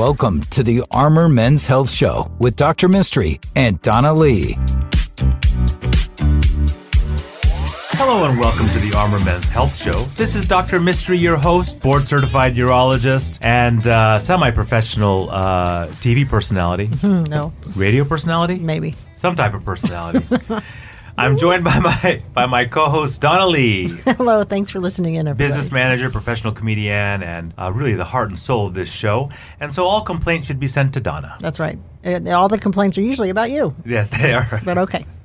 Welcome to the Armor Men's Health Show with Dr. Mistry and Donna Lee. Hello and welcome to the Armor Men's Health Show. This is Dr. Mistry, your host, board certified urologist, and uh, semi professional uh, TV personality. No, Radio personality? maybe. Some type of personality. I'm joined by my by my co-host Donna Lee, Hello, thanks for listening in, everybody. business manager, professional comedian, and uh, really the heart and soul of this show. And so all complaints should be sent to Donna. That's right. All the complaints are usually about you, Yes, they are. but okay.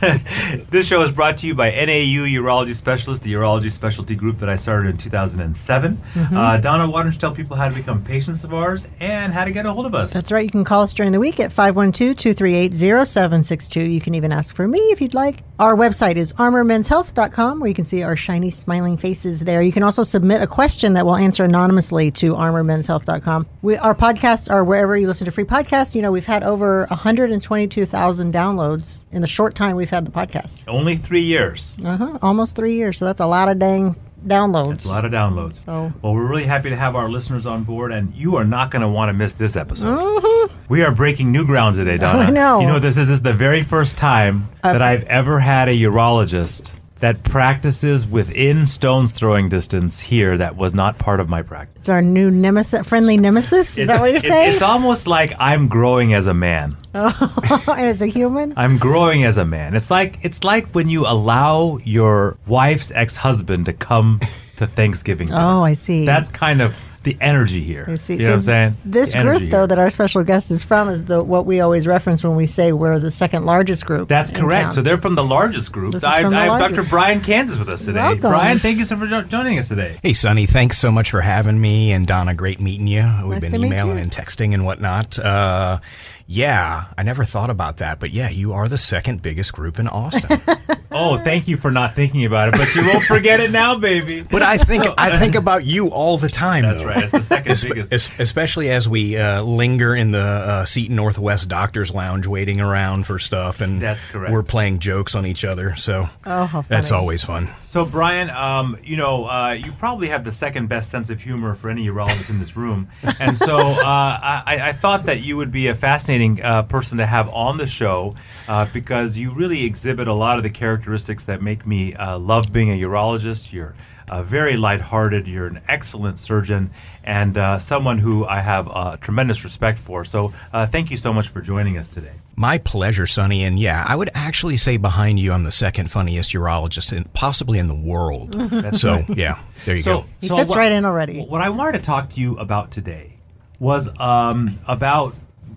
this show is brought to you by NAU Urology Specialist, the urology specialty group that I started in 2007. Mm-hmm. Uh, Donna, why don't you tell people how to become patients of ours and how to get a hold of us? That's right. You can call us during the week at 512 238 0762. You can even ask for me if you'd like. Our website is armormenshealth.com, where you can see our shiny, smiling faces there. You can also submit a question that we'll answer anonymously to armormenshealth.com. We, our podcasts are wherever you listen to free podcasts. You know, we've had over 122,000 downloads in the short time we've had the podcast. Only three years. Uh-huh, almost three years. So that's a lot of dang downloads. It's a lot of downloads. So- Well, we're really happy to have our listeners on board, and you are not going to want to miss this episode. We are breaking new ground today, Donna. Mm-hmm. I know. You know, this is, this is the very first time that I've ever had a urologist that practices within stone's throwing distance here that was not part of my practice. It's our new nemesis, friendly nemesis. Is that what you're saying? It's almost like I'm growing as a man. Oh, as a human? I'm growing as a man. It's like it's like when you allow your wife's ex-husband to come to Thanksgiving. dinner. Oh, I see. That's kind of the energy here. I see. You know So what I'm saying? This The energy group, though, here. that our special guest is from, is the what we always reference when we say we're the second largest group. That's correct. town. So they're from the largest group. This is I, from the I have. Dr. Bryan Kansas with us today. Welcome. Bryan, thank you so much for joining us today. Hey, Sonny, thanks so much for having me. And Donna, great meeting you. We've Nice been to meet emailing you. and texting and whatnot. Uh, yeah, I never thought about that. But yeah, you are the second biggest group in Austin. Oh, thank you for not thinking about it, but you won't forget it now, baby. but I think I think about you all the time. That's though. right. It's the second Espe- biggest. es- especially as we uh, linger in the uh, Seton Northwest Doctors Lounge, waiting around for stuff, and That's correct. we're playing jokes on each other. So Oh, how that's always fun. So, Bryan, um, you know, uh, you probably have the second best sense of humor for any urologist in this room, and so uh, I, I thought that you would be a fascinating uh, person to have on the show uh, because you really exhibit a lot of the characteristics that make me uh, love being a urologist. You're uh, very lighthearted. You're an excellent surgeon and uh, someone who I have uh, tremendous respect for. So, uh, thank you so much for joining us today. My pleasure, Sonny. And yeah, I would actually say behind you, I'm the second funniest urologist, in, possibly in the world. so yeah, there you So, go. He fits right in already. What I wanted to talk to you about today was um, about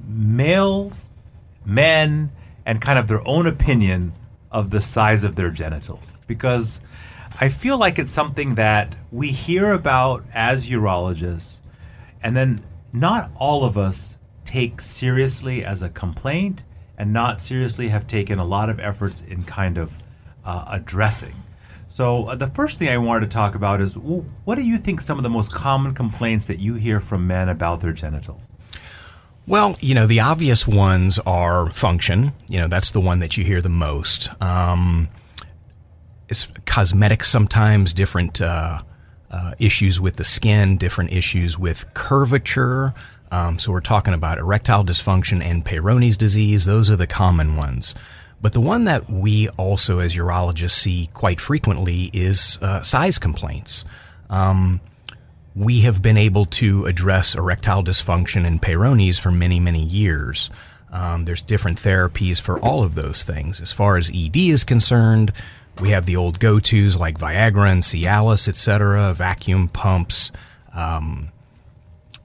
males, men, and kind of their own opinion of the size of their genitals. Because I feel like it's something that we hear about as urologists, and then not all of us take seriously as a complaint, and not seriously have taken a lot of efforts in kind of uh, addressing. So uh, the first thing I wanted to talk about is w- what do you think some of the most common complaints that you hear from men about their genitals? Well, you know, the obvious ones are function. You know, that's the one that you hear the most. Um, it's cosmetic sometimes, different uh, uh, issues with the skin, different issues with curvature. Um, so we're talking about erectile dysfunction and Peyronie's disease. Those are the common ones. But the one that we also, as urologists, see quite frequently is uh, size complaints. Um, we have been able to address erectile dysfunction and Peyronie's for many, many years. Um, there's different therapies for all of those things. As far as ED is concerned, we have the old go-tos like Viagra and Cialis, etc., vacuum pumps, um,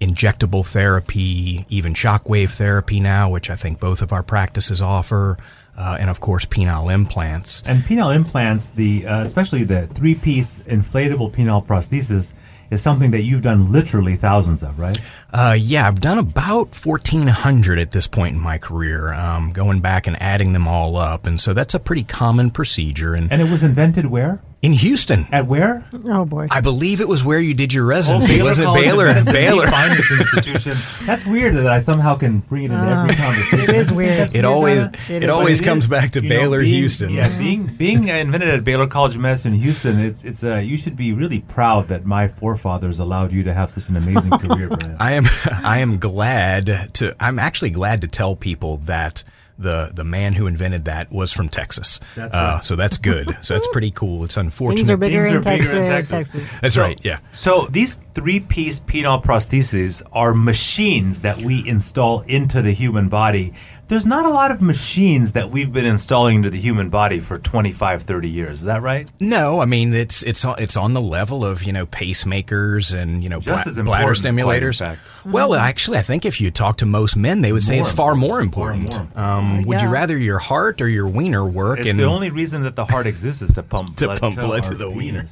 injectable therapy, even shockwave therapy now, which I think both of our practices offer, uh, and of course penile implants. And penile implants, the uh, especially the three-piece inflatable penile prosthesis, is something that you've done literally thousands of, right? Uh, yeah, I've done about 1,400 at this point in my career, um, going back and adding them all up. And so that's a pretty common procedure. And And it was invented where? in Houston, At where? Oh boy. I believe it was where you did your residency, Baylor wasn't it? College of Baylor. Medicine, Baylor. finest institution. That's weird that I somehow can bring it into every conversation. it is weird. That's It weird, always Donna. it, is. always it comes is, back to you know, Baylor, being- Houston. Yeah, being being invented at Baylor College of Medicine in Houston, it's it's uh, you should be really proud that my forefathers allowed you to have such an amazing career, Bryan. I am am I am glad to I'm actually glad to tell people that the the man who invented that was from Texas. That's uh, so that's good. so that's pretty cool. It's unfortunate. Things are bigger, Things in, are bigger Texas, in Texas. Texas. That's So- right. Yeah. So these three-piece penile prostheses are machines that we install into the human body. There's not a lot of machines that we've been installing into the human body for 25, 30 years. Is that right? No, I mean it's it's on- it's on the level of you know pacemakers and you know Just bla- as bladder important, quite in stimulators. Well, actually, I think if you talk to most men, they would say More it's far more important. important. Far more Um, would you rather your heart or your wiener work? It's and the only reason that the heart exists is to pump To blood pump blood to our the wiener.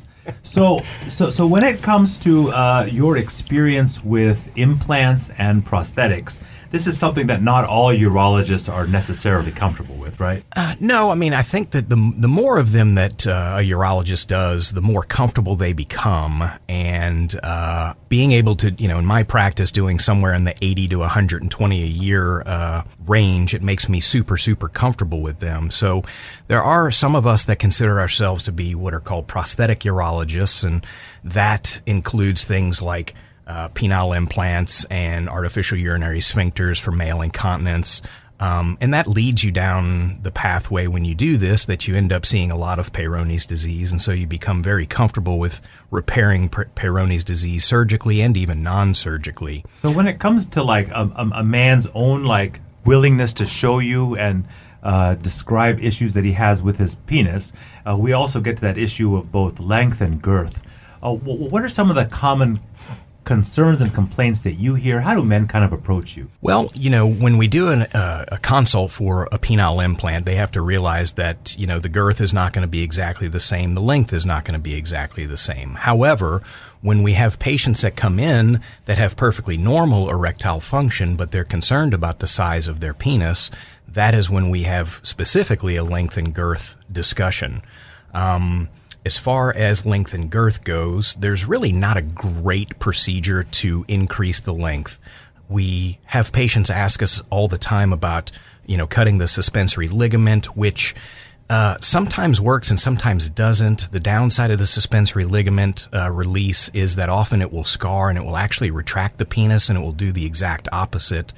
So, so, so when it comes to uh, your experience with implants and prosthetics, this is something that not all urologists are necessarily comfortable with, right? Uh, no, I mean I think that the the more of them that uh, a urologist does, the more comfortable they become, and uh, being able to, you know, in my practice, doing somewhere in the eighty to one hundred and twenty a year uh, range, it makes me super super comfortable with them. So there are some of us that consider ourselves to be what are called prosthetic urologists, and that includes things like uh, penile implants and artificial urinary sphincters for male incontinence. Um, and that leads you down the pathway when you do this that you end up seeing a lot of Peyronie's disease. And so you become very comfortable with repairing Peyronie's disease surgically and even non surgically. So when it comes to like a, a, a man's own like willingness to show you and uh, describe issues that he has with his penis, uh, we also get to that issue of both length and girth. Uh, what are some of the common concerns and complaints that you hear? How do men kind of approach you? Well, you know, when we do an, uh, a consult for a penile implant, they have to realize that, you know, the girth is not going to be exactly the same. The length is not going to be exactly the same. However, when we have patients that come in that have perfectly normal erectile function, but they're concerned about the size of their penis, that is when we have specifically a length and girth discussion. Um, as far as length and girth goes, there's really not a great procedure to increase the length. We have patients ask us all the time about, you know, cutting the suspensory ligament, which uh, sometimes works and sometimes doesn't. The downside of the suspensory ligament uh, release is that often it will scar and it will actually retract the penis and it will do the exact opposite.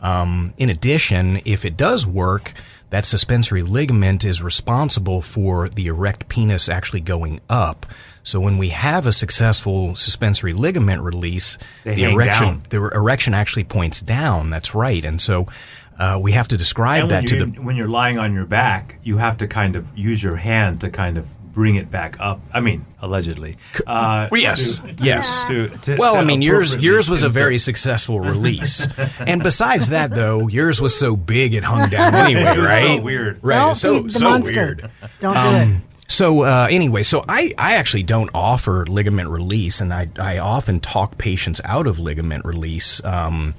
Um, in addition, if it does work, that suspensory ligament is responsible for the erect penis actually going up. So when we have a successful suspensory ligament release, They the erection down. the erection actually points down. That's right, and so uh, we have to describe that to the when you're lying on your back, you have to kind of use your hand to kind of bring it back up. I mean, allegedly. Uh, Well, yes, to- yes. to- to- well, to I mean, yours yours was a insert. very successful release, and besides that, though, yours was so big it hung down anyway, It was so right? weird. right? Don't so feed the so monster. weird. Don't do it. So uh, anyway, so I, I actually don't offer ligament release, and I, I often talk patients out of ligament release um,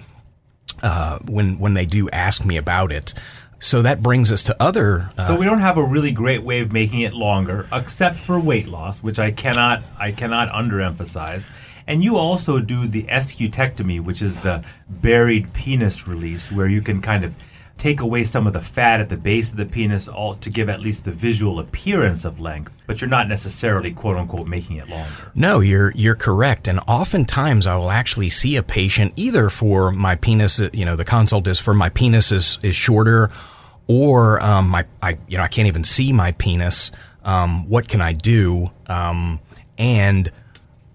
uh, when when they do ask me about it. So that brings us to other. Uh, So we don't have a really great way of making it longer, except for weight loss, which I cannot I cannot underemphasize. And you also do the escutcheonectomy, which is the buried penis release, where you can kind of take away some of the fat at the base of the penis, all to give at least the visual appearance of length. But you're not necessarily quote unquote making it longer. No, you're you're correct. And oftentimes I will actually see a patient either for my penis, you know, the consult is for my penis is, is shorter, or um, my I you know I can't even see my penis. Um, what can I do? Um, and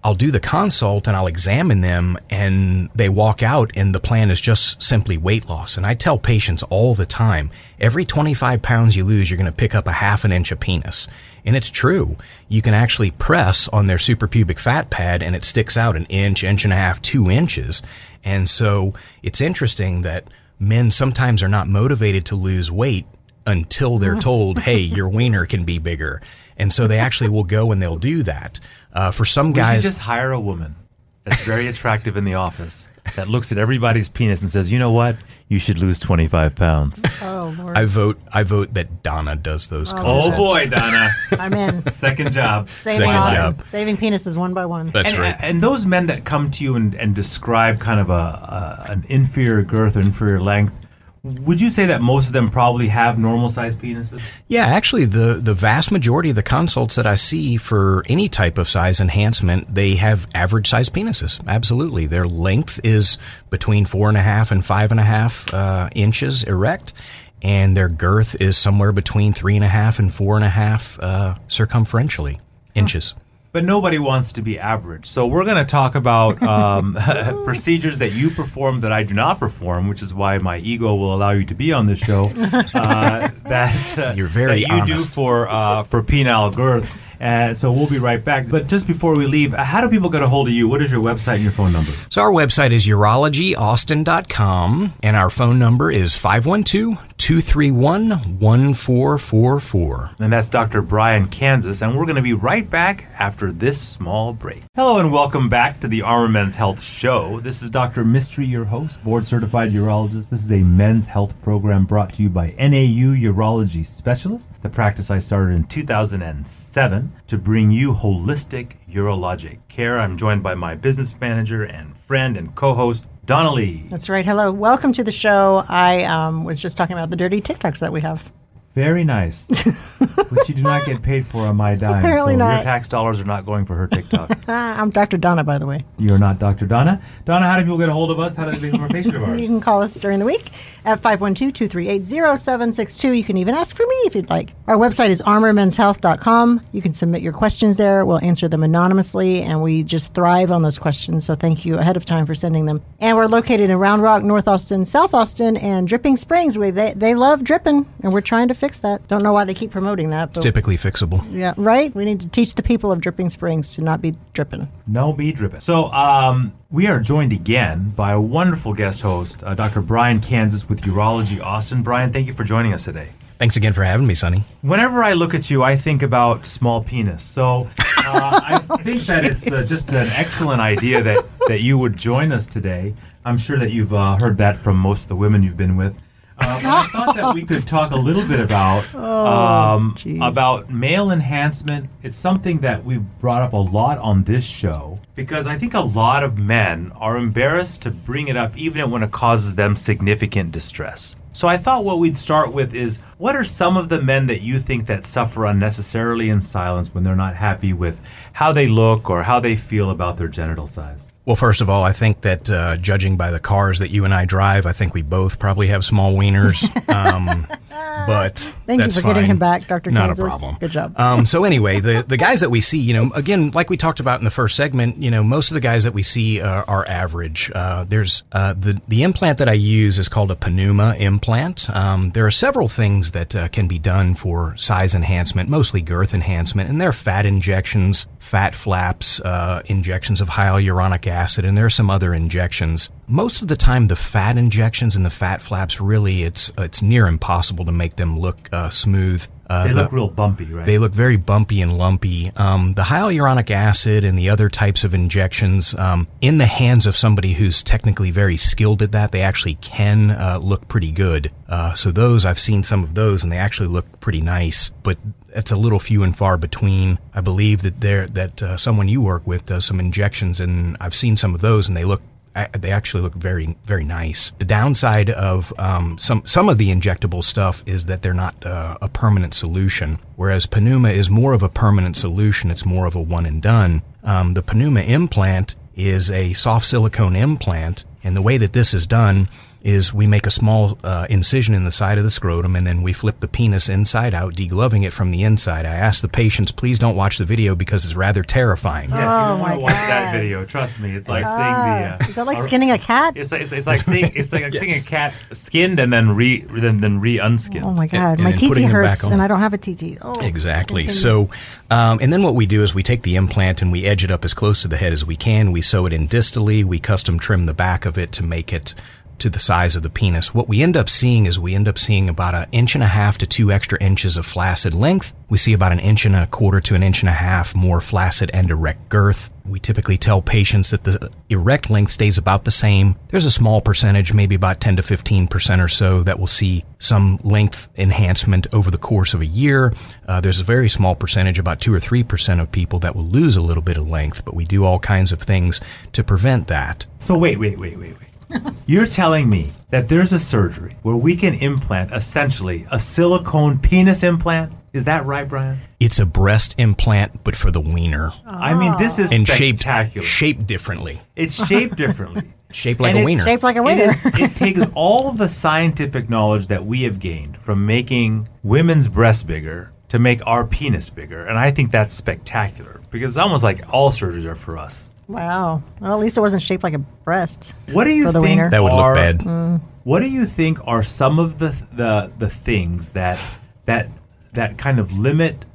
I'll do the consult and I'll examine them and they walk out and the plan is just simply weight loss. And I tell patients all the time, every 25 pounds you lose, you're going to pick up a half an inch of penis. And it's true. You can actually press on their suprapubic fat pad and it sticks out an inch, inch and a half, two inches. And so it's interesting that men sometimes are not motivated to lose weight until they're mm. told, hey, your wiener can be bigger. And so they actually will go and they'll do that. Uh, for some We guys, should just hire a woman that's very attractive in the office that looks at everybody's penis and says, "You know what? You should lose 25 pounds." Oh, Lord. I vote. I vote that Donna does those. Calls. Oh boy, Donna, I'm in. second job. Saving, Second awesome. job. Saving penises one by one. That's and, right. And those men that come to you and, and describe kind of a, a an inferior girth or inferior length, Would you say that most of them probably have normal sized penises? Yeah, actually, the, the vast majority of the consults that I see for any type of size enhancement, they have average sized penises. Absolutely. Their length is between four and a half and five and a half uh, inches erect, and their girth is somewhere between three and a half and four and a half uh, circumferentially inches. But nobody wants to be average. So we're going to talk about um, procedures that you perform that I do not perform, which is why my ego will allow you to be on this show. Uh, that uh, You're very that you do for uh, for penile girth. And so we'll be right back. But just before we leave, how do people get a hold of you? What is your website and your phone number? So our website is urologyaustin.com, and our phone number is 512 231 1444. And that's Dr. Bryan Kansas, and we're going to be right back after this small break. Hello, and welcome back to the Armor Men's Health Show. This is Dr. Mistry, your host, board certified urologist. This is a men's health program brought to you by NAU Urology Specialist, the practice I started in 2007 to bring you holistic urologic care. I'm joined by my business manager and friend and co host, Donna Lee. That's right. Hello. Welcome to the show. I um, was just talking about the dirty TikToks that we have. Very nice. but you do not get paid for on my dime. Apparently so not. your tax dollars are not going for her TikTok. I'm Dr. Donna, by the way. You're not Dr. Donna. Donna, how do people get a hold of us? How do they become a patient of ours? You can call us during the week at 512-238-0762. You can even ask for me if you'd like. Our website is armormenshealth.com. You can submit your questions there. We'll answer them anonymously, and we just thrive on those questions. So thank you ahead of time for sending them. And we're located in Round Rock, North Austin, South Austin, and Dripping Springs. We, they, they love dripping, and we're trying to fix that. Don't know why they keep promoting that. But Typically fixable. yeah, right? We need to teach the people of Dripping Springs to not be dripping. No be dripping. So, um, we are joined again by a wonderful guest host, uh, Dr. Bryan Kansas with Urology Austin. Bryan, thank you for joining us today. Thanks again for having me, Sonny. Whenever I look at you, I think about small penis. So uh, I think that it's uh, just an excellent idea that, that you would join us today. I'm sure that you've uh, heard that from most of the women you've been with. Uh, I thought that we could talk a little bit about um, jeez. about male enhancement. It's something that we've brought up a lot on this show because I think a lot of men are embarrassed to bring it up, even when it causes them significant distress. So I thought what we'd start with is what are some of the men that you think that suffer unnecessarily in silence when they're not happy with how they look or how they feel about their genital size? Well, first of all, I think that uh, judging by the cars that you and I drive, I think we both probably have small wieners. Um, but Thank you for getting fine. him back, Dr. Not Kansas. a problem. Good job. Um, so anyway, the the guys that we see, you know, again, like we talked about in the first segment, you know, most of the guys that we see uh, are average. Uh, there's uh, the the implant that I use is called a Penuma implant. Um, there are several things that uh, can be done for size enhancement, mostly girth enhancement, and there are fat injections, fat flaps, uh, injections of hyaluronic acid, and there are some other injections. Most of the time, the fat injections and the fat flaps really it's it's near impossible to make them look uh, smooth. Uh, They the- look real bumpy, right? they look very bumpy and lumpy. Um, the hyaluronic acid and the other types of injections, um, in the hands of somebody who's technically very skilled at that, they actually can uh, look pretty good. Uh, so those I've seen some of those, and they actually look pretty nice. But it's a little few and far between. I believe that there that uh, someone you work with does some injections, and I've seen some of those, and they look they actually look very very nice. The downside of um, some some of the injectable stuff is that they're not uh, a permanent solution, whereas Penuma is more of a permanent solution. It's more of a one and done. Um, the Penuma implant is a soft silicone implant, and the way that this is done is we make a small uh, incision in the side of the scrotum and then we flip the penis inside out, degloving it from the inside. I ask the patients, please don't watch the video because it's rather terrifying. Yes, you Oh don't want to watch that video. Trust me, it's like Ah, seeing the. Uh, is that like a- skinning a cat? It's like, it's, it's like seeing it's like seeing a cat skinned and then re then then re unskinned. Oh my god, and my then TT putting them back hurts, and I don't have a TT. Oh, Exactly. continue. So, um, and then what we do is we take the implant and we edge it up as close to the head as we can. We sew it in distally. We custom trim the back of it to make it to the size of the penis. What we end up seeing is we end up seeing about an inch and a half to two extra inches of flaccid length. We see about an inch and a quarter to an inch and a half more flaccid and erect girth. We typically tell patients that the erect length stays about the same. There's a small percentage, maybe about 10 to 15% or so, that will see some length enhancement over the course of a year. Uh, there's a very small percentage, about 2 or 3% of people that will lose a little bit of length, but we do all kinds of things to prevent that. So wait, wait, wait, wait, wait. You're telling me that there's a surgery where we can implant essentially a silicone penis implant? Is that right, Bryan? It's a breast implant, but for the wiener, I mean, this is and shaped spectacular. shaped differently, It's shaped differently. shaped like And a it's wiener. Shaped like a It, winner. is, it takes all the scientific knowledge that we have gained from making women's breasts bigger to make our penis bigger. And I think that's spectacular because it's almost like all surgeries are for us. Wow. Well, at least it wasn't shaped like a breast. What do you For the think wiener. that would are, look bad. Mm. What do you think are some of the the the things that that that kind of limit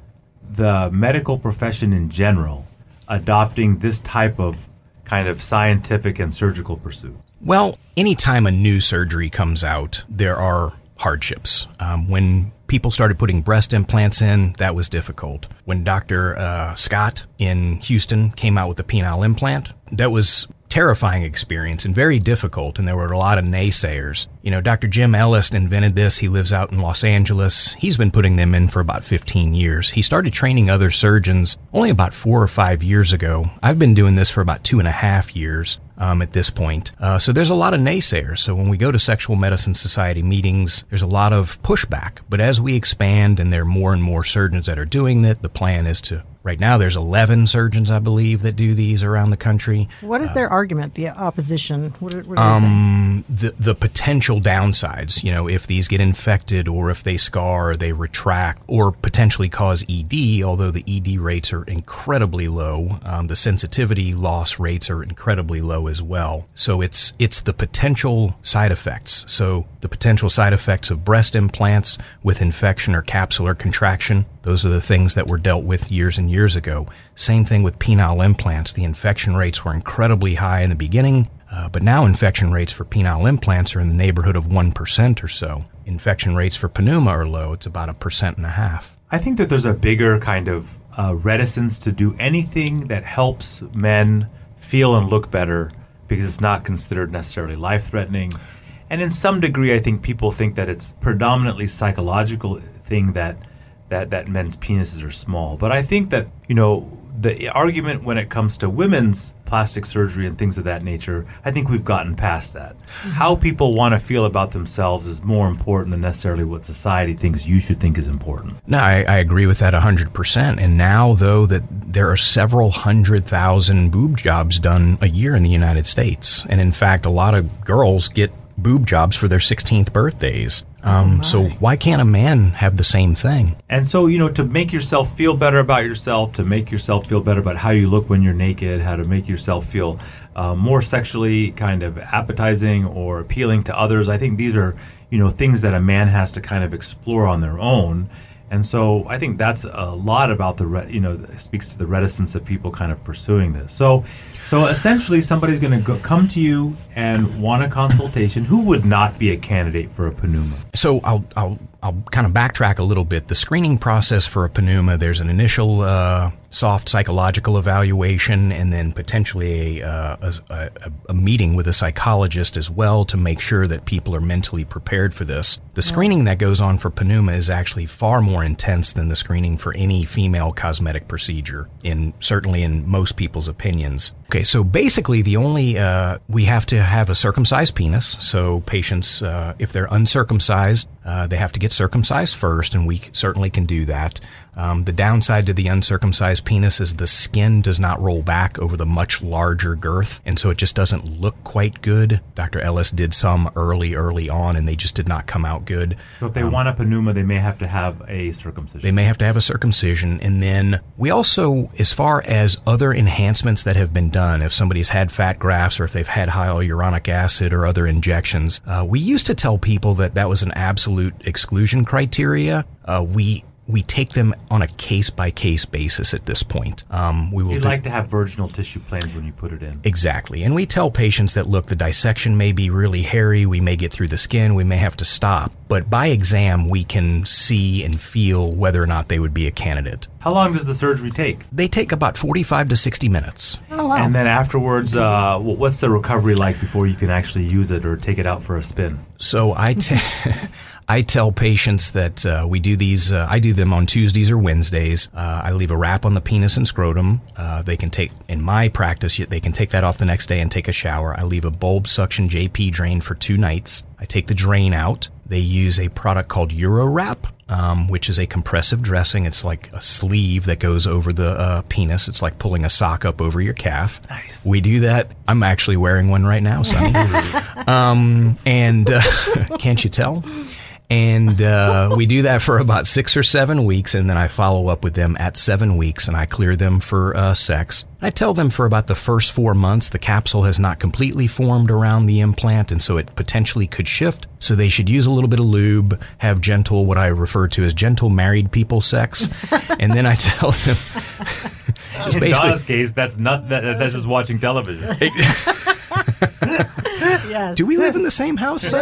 the medical profession in general adopting this type of kind of scientific and surgical pursuit? Well, anytime a new surgery comes out, there are hardships. Um, when people started putting breast implants in, that was difficult. When Dr. Uh, Scott in Houston came out with the penile implant, that was terrifying experience and very difficult and there were a lot of naysayers. You know, Dr. Jim Elist invented this. He lives out in Los Angeles. He's been putting them in for about 15 years. He started training other surgeons only about four or five years ago. I've been doing this for about two and a half years um, at this point. Uh, so there's a lot of naysayers. So when we go to Sexual Medicine Society meetings, there's a lot of pushback. But as we expand and there are more and more surgeons that are doing it, the plan is to. Right now, there's 11 surgeons, I believe, that do these around the country. What is their argument? The opposition? What, are- what are Um, the the potential downsides, you know, if these get infected or if they scar, or they retract, or potentially cause ED. Although the ED rates are incredibly low, um, the sensitivity loss rates are incredibly low as well. So it's it's the potential side effects. So the potential side effects of breast implants with infection or capsular contraction. Those are the things that were dealt with years and years ago. Same thing with penile implants. The infection rates were incredibly high in the beginning. Uh, but now infection rates for penile implants are in the neighborhood of 1% or so. Infection rates for Penuma are low. It's about a percent and a half. I think that there's a bigger kind of uh, reticence to do anything that helps men feel and look better because it's not considered necessarily life threatening. And in some degree, I think people think that it's predominantly psychological thing that that that men's penises are small. But I think that you know the argument when it comes to women's plastic surgery and things of that nature, I think we've gotten past that. Mm-hmm. How people want to feel about themselves is more important than necessarily what society thinks you should think is important. No, I, I agree with that 100%. And now, though, that there are several hundred thousand boob jobs done a year in the United States. And in fact, a lot of girls get boob jobs for their 16th birthdays. Um, so why can't a man have the same thing? And so, you know, to make yourself feel better about yourself, to make yourself feel better about how you look when you're naked, how to make yourself feel uh, more sexually kind of appetizing or appealing to others, I think these are, you know, things that a man has to kind of explore on their own. And so I think that's a lot about the, re- you know, speaks to the reticence of people kind of pursuing this. So, so essentially, somebody's going to come to you and want a consultation. Who would not be a candidate for a Penuma? So I'll I'll I'll kind of backtrack a little bit. The screening process for a Penuma, there's an initial uh, soft psychological evaluation, and then potentially a, uh, a, a a meeting with a psychologist as well to make sure that people are mentally prepared for this. The screening that goes on for Penuma is actually far more intense than the screening for any female cosmetic procedure. In certainly in most people's opinions. Okay, so basically the only uh, we have to have a circumcised penis. So patients, uh, if they're uncircumcised, uh, they have to get circumcised first, and we certainly can do that. Um, the downside to the uncircumcised penis is the skin does not roll back over the much larger girth, and so it just doesn't look quite good. Dr. Elist did some early, early on, and they just did not come out good. So if they want a Penuma, they may have to have a circumcision. They may have to have a circumcision. And then we also, as far as other enhancements that have been done, if somebody's had fat grafts or if they've had hyaluronic acid or other injections, uh, we used to tell people that that was an absolute exclusion criteria. Uh, we we take them on a case by case basis at this point. Um, we will You'd do- like to have virginal tissue planes when you put it in. Exactly. And we tell patients that, look, the dissection may be really hairy. We may get through the skin. We may have to stop. But by exam, we can see and feel whether or not they would be a candidate. How long does the surgery take? They take about 45 to 60 minutes. Oh, wow. And then afterwards, uh, what's the recovery like before you can actually use it or take it out for a spin? So I, t- I tell patients that uh, we do these. Uh, I do them on Tuesdays or Wednesdays. Uh, I leave a wrap on the penis and scrotum. Uh, they can take in my practice. They can take that off the next day and take a shower. I leave a bulb suction JP drain for two nights. I take the drain out. They use a product called Urowrap um, which is a compressive dressing. It's like a sleeve that goes over the uh, penis. It's like pulling a sock up over your calf. Nice. We do that. I'm actually wearing one right now, Sonny. um, and uh, can't you tell? And uh, we do that for about six or seven weeks, and then I follow up with them at seven weeks, and I clear them for uh, sex. I tell them for about the first four months the capsule has not completely formed around the implant, and so it potentially could shift. So they should use a little bit of lube, have gentle, what I refer to as gentle married people sex, and then I tell them. just In Donna's case, that's not that, that's just watching television. yes. Do we live in the same house?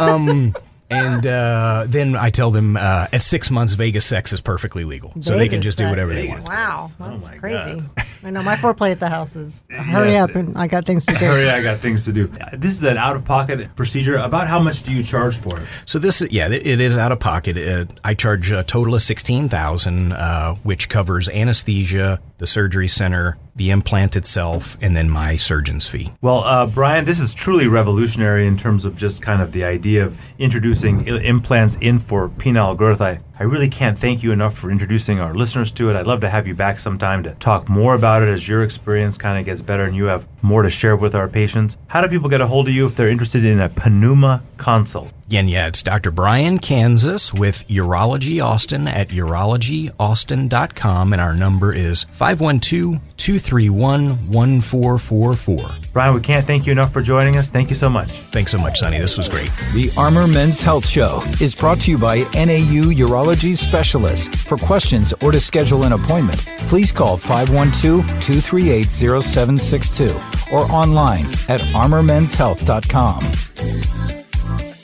um, and uh, then I tell them uh, at six months, Vegas sex is perfectly legal, so they can just do whatever they want. Wow, Oh that's my crazy. God. I know my foreplay at the house is hurry Yes. up and I got things to do. Hurry, I got things to do. This is an out-of-pocket procedure. About how much do you charge for it? So this, yeah, it it is out of pocket. Uh I charge a total of sixteen thousand, uh, which covers anesthesia, the surgery center, the implant itself, and then my surgeon's fee. Well, uh, Bryan, this is truly revolutionary in terms of just kind of the idea of introducing implants in for penile growth. I, I really can't thank you enough for introducing our listeners to it. I'd love to have you back sometime to talk more about it as your experience kind of gets better and you have more to share with our patients. How do people get a hold of you if they're interested in a Penuma consult? Again, yeah, it's Dr. Bryan Kansas with Urology Austin at urologyaustin.com, and our number is 512 231 1444. Bryan, we can't thank you enough for joining us. Thank you so much. Thanks so much, Sonny. This was great. The Armor Men's Health Show is brought to you by NAU Urology Specialists. For questions or to schedule an appointment, please call 512 238 0762 or online at armormenshealth.com.